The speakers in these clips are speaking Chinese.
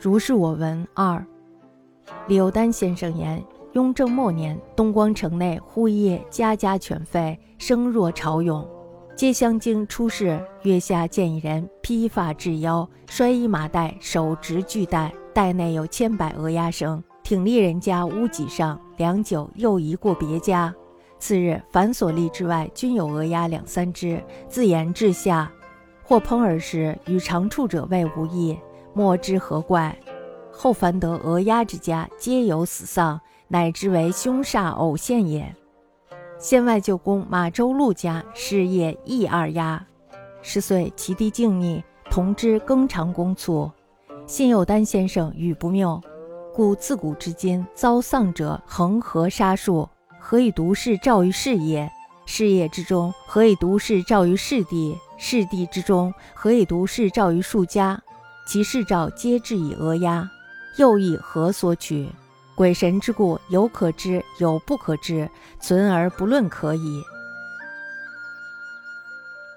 如是我闻二。李幼丹先生言：雍正末年，东光城内户业家家犬吠，声若潮涌。皆相经出世，月下见一人，披发至腰，摔衣麻袋，手执巨袋，袋内有千百鹅鸭声，挺立人家屋脊上。良久，又移过别家。次日，凡所立之外，均有鹅鸭两三只。自言至下，或烹而食，与常处者谓无异，莫知何怪。后凡得鹅鸭之家，皆有死丧，乃知为凶煞偶现也。县外舅公马周禄家事业亦二鸭，十岁其弟敬逆，同之更长公卒。信有丹先生语不谬，故自古至今遭丧者恒河杀数，何以独是照于事业？事业之中何以独是照于世地？世地之中何以独是照于数家？其世照皆至以讹压，又以何所取？鬼神之故，有可知，有不可知，存而不论可矣。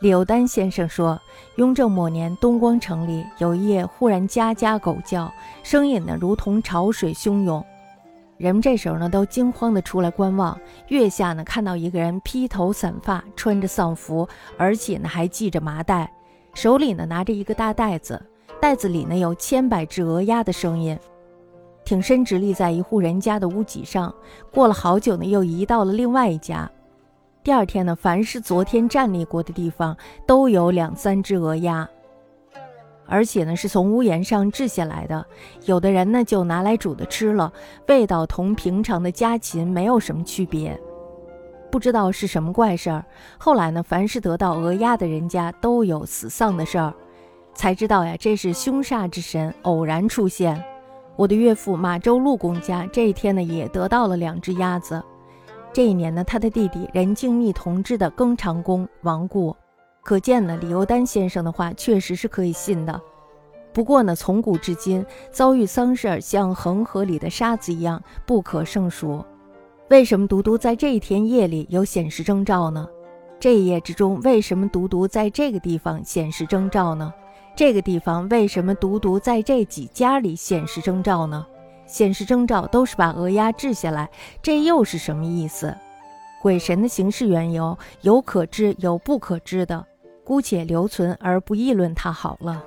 柳丹先生说，雍正末年，东光城里有一夜，忽然家家狗叫，声音呢如同潮水汹涌，人们这时候呢都惊慌的出来观望。月下呢看到一个人披头散发，穿着丧服，而且呢还系着麻袋，手里呢拿着一个大袋子，袋子里呢有千百只鹅鸭的声音。挺身直立在一户人家的屋脊上，过了好久呢，又移到了另外一家。第二天呢，凡是昨天站立过的地方，都有两三只鹅鸭，而且呢是从屋檐上掷下来的。有的人呢就拿来煮的吃了，味道同平常的家禽没有什么区别。不知道是什么怪事儿。后来呢，凡是得到鹅鸭的人家都有死丧的事儿，才知道呀，这是凶煞之神偶然出现。我的岳父马周禄公家这一天呢，也得到了两只鸭子。这一年呢，他的弟弟任静密同志的庚长公亡故，可见呢，李幼丹先生的话确实是可以信的。不过呢，从古至今，遭遇丧事儿像恒河里的沙子一样不可胜数。为什么独独在这一天夜里有显示征兆呢？这一夜之中，为什么独独在这个地方显示征兆呢？这个地方为什么独独在这几家里显示征兆呢？显示征兆都是把鹅鸭治下来，这又是什么意思？鬼神的行事缘由有可知有不可知的，姑且留存而不议论它好了。